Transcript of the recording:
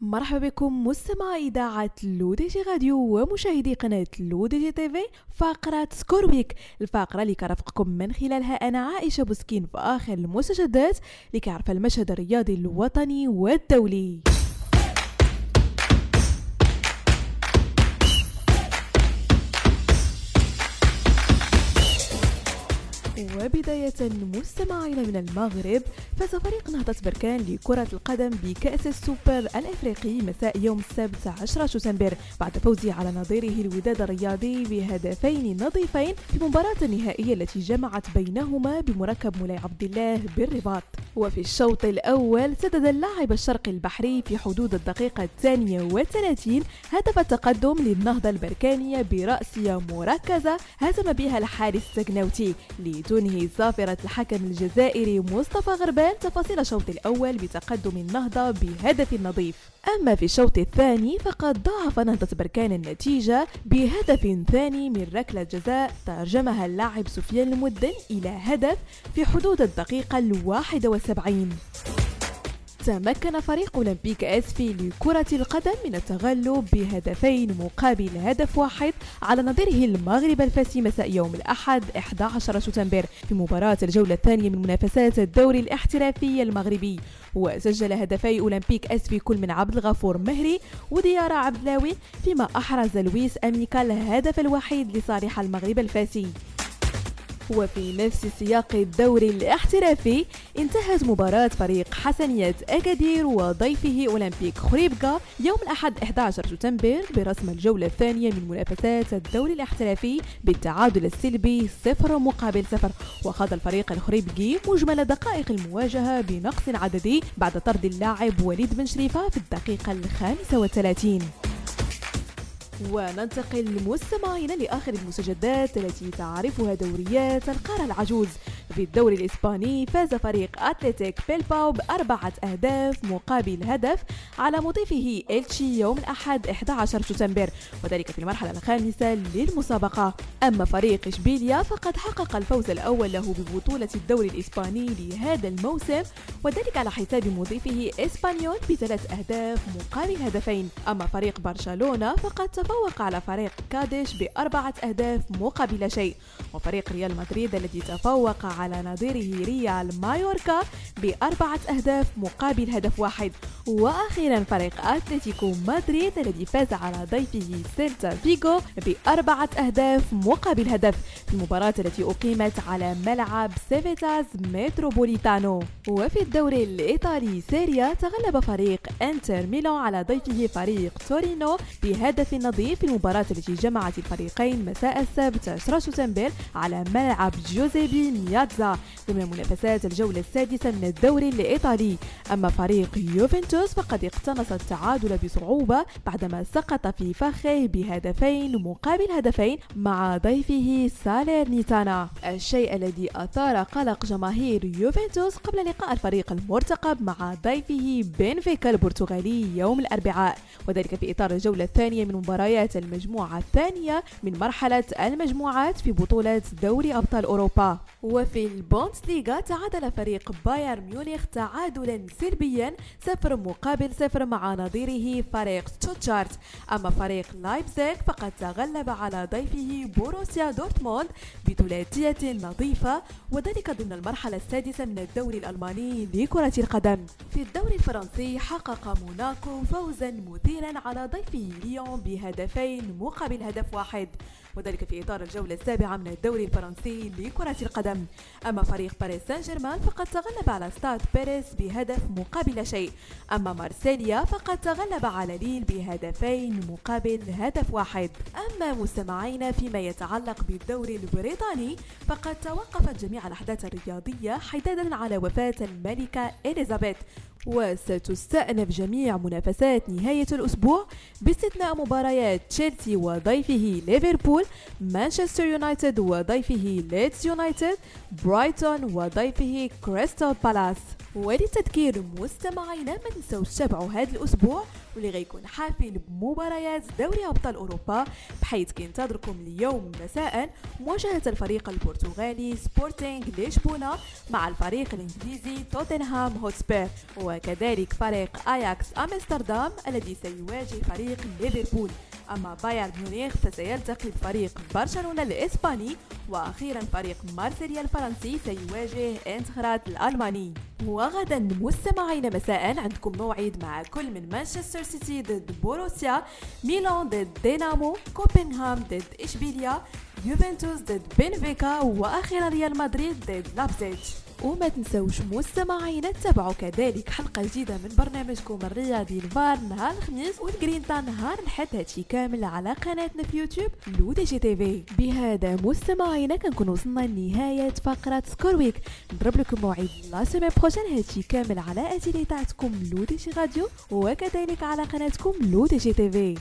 مرحبا بكم مستمعي إذاعة L'ODJ Radio ومشاهدي قناة L'ODJ TV فقرة Score Week الفقرة اللي كرفقكم من خلالها أنا عائشة بوسكين في آخر المستجدات لكعرف المشهد الرياضي الوطني والدولي. وبداية مستمعين من المغرب فاز فريق نهضة بركان لكرة القدم بكأس السوبر الأفريقي مساء يوم السبت 10 شتنبر بعد فوزه على نظيره الوداد الرياضي بهدفين نظيفين في مباراة النهائية التي جمعت بينهما بمركب مولاي عبد الله بالرباط. وفي الشوط الأول سدد اللاعب الشرقي البحري في حدود الدقيقة الثانية والثلاثين هدف التقدم للنهضة البركانية برأسية مركزة هزم بها الحارس السجنوتي لتنهي صافرة الحكم الجزائري مصطفى غربان تفاصيل الشوط الأول بتقدم النهضة بهدف نظيف. أما في الشوط الثاني فقد ضاعف نهضة بركان النتيجة بهدف ثاني من ركلة جزاء ترجمها اللاعب سفيان المدن إلى هدف في حدود الدقيقة الواحدة والسبعين تمكن فريق أولمبيك أسفي لكرة القدم من التغلب بهدفين مقابل هدف واحد على نظيره المغرب الفاسي مساء يوم الأحد 11 شتنبر في مباراة الجولة الثانية من منافسات الدوري الاحترافي المغربي. وسجل هدفي أولمبيك أسفي كل من عبد الغفور مهري وديارة عبدلاوي فيما أحرز لويس أميكا الهدف الوحيد لصالح المغرب الفاسي. وفي نفس سياق الدوري الاحترافي انتهت مباراة فريق حسنية أكادير وضيفه أولمبيك خريبكا يوم الأحد 11 سبتمبر برسم الجولة الثانية من منافسات الدوري الاحترافي بالتعادل السلبي صفر مقابل صفر. وخاض الفريق الخريبكي مجمل دقائق المواجهة بنقص عددي بعد طرد اللاعب وليد بن شريفة في الدقيقة الخامسة والثلاثين. وننتقل مستمعين لآخر المستجدات التي تعرفها دوريات القارة العجوز. في الدوري الإسباني فاز فريق أتلتيك بيلباو بأربعة أهداف مقابل هدف على مضيفه إلتشي يوم الأحد 11 سبتمبر. وذلك في المرحلة الخامسة للمسابقة. أما فريق إشبيليا فقد حقق الفوز الأول له ببطولة الدوري الإسباني لهذا الموسم وذلك على حساب مضيفه إسبانيول بثلاث أهداف مقابل هدفين. أما فريق برشلونة فقد تفوق على فريق قادش بأربعة أهداف مقابل لا شيء. وفريق ريال مدريد الذي تفوق على نظيره ريال مايوركا بأربعة أهداف مقابل هدف واحد. وأخيرا فريق أتلتيكو مدريد الذي فاز على ضيفه سيلتا فيغو بأربعة أهداف مقابل هدف في المباراة التي أقيمت على ملعب سيفيتاس متروبوليتانو. وفي الدوري الإيطالي سيري آ تغلب فريق إنتر ميلان على ضيفه فريق تورينو بهدف نظيف في المباراة التي جمعت الفريقين مساء السبت 10 سبتمبر على ملعب جوزيبي ضمن منافسات الجولة السادسة من الدوري الإيطالي. أما فريق يوفنتوس فقد اقتنص التعادل بصعوبة بعدما سقط في فخه بهدفين مقابل هدفين مع ضيفه ساليرنيتانا الشيء الذي أثار قلق جماهير يوفنتوس قبل لقاء الفريق المرتقب مع ضيفه بنفيكا البرتغالي يوم الأربعاء. وذلك في إطار الجولة الثانية من مباريات المجموعة الثانية من مرحلة المجموعات في بطولة دوري أبطال أوروبا. وفي البوندسليغا تعادل فريق بايرن ميونخ تعادلا سلبيا صفر مقابل صفر مع نظيره فريق شتوتغارت أما فريق لايبزيغ فقد تغلب على ضيفه بوروسيا دورتموند بثلاثية نظيفة وذلك ضمن المرحلة السادسة من الدوري الألماني لكرة القدم. في الدوري الفرنسي حقق موناكو فوزا مثيرا على ضيفه ليون بهدفين مقابل هدف واحد وذلك في إطار الجولة السابعة من الدوري الفرنسي لكرة القدم. أما فريق باريس سان جيرمان فقد تغلب على ستاد بيريس بهدف مقابل شيء. أما مارسيليا فقد تغلب على ليل بهدفين مقابل هدف واحد. أما مستمعينا فيما يتعلق بالدوري البريطاني فقد توقفت جميع الأحداث الرياضية حدادا على وفاة الملكة إليزابيث. وستستأنف جميع منافسات نهاية الأسبوع باستثناء مباريات تشيلسي وضيفه ليفربول مانشستر يونايتد وضيفه ليدز يونايتد برايتون وضيفه كريستال بالاس. وللتذكير مستمعينا ما تنسوش تتابعوا هذا الأسبوع واللي غيكون حافل بمباريات دوري أبطال أوروبا بحيث كينتظركم اليوم مساء مواجهة الفريق البرتغالي سبورتينغ لشبونة مع الفريق الإنجليزي توتنهام هوتسبير وكذلك فريق أياكس أمستردام الذي سيواجه فريق ليفربول. أما بايرن ميونخ فسيلتقي بفريق برشلونة الإسباني وأخيرا فريق مارسيليا الفرنسي سيواجه آينتراخت الألماني. وغدا مستمعين مساء عندكم موعد مع كل من مانشستر سيتي ضد بوروسيا ميلان ضد دينامو كوبنهاغن ضد إشبيليا يوفنتوس ضد بنفيكا وأخيرا ريال مدريد ضد لايبزيغ وما تنسوش مستمعينا تتابعوا كذلك حلقة جديدة من برنامجكم الرياضي الفار نهار الخميس والجرينتا نهار الحد هادشي كامل على قناتنا في يوتيوب L'ODJ TV. بهذا مستمعينا كنكون وصلنا لنهاية فقرة Score Week نضرب لكم موعد la semaine prochaine هادشي كامل على اتيلي تاعتكم L'ODJ Radio وكذلك على قناتكم L'ODJ TV.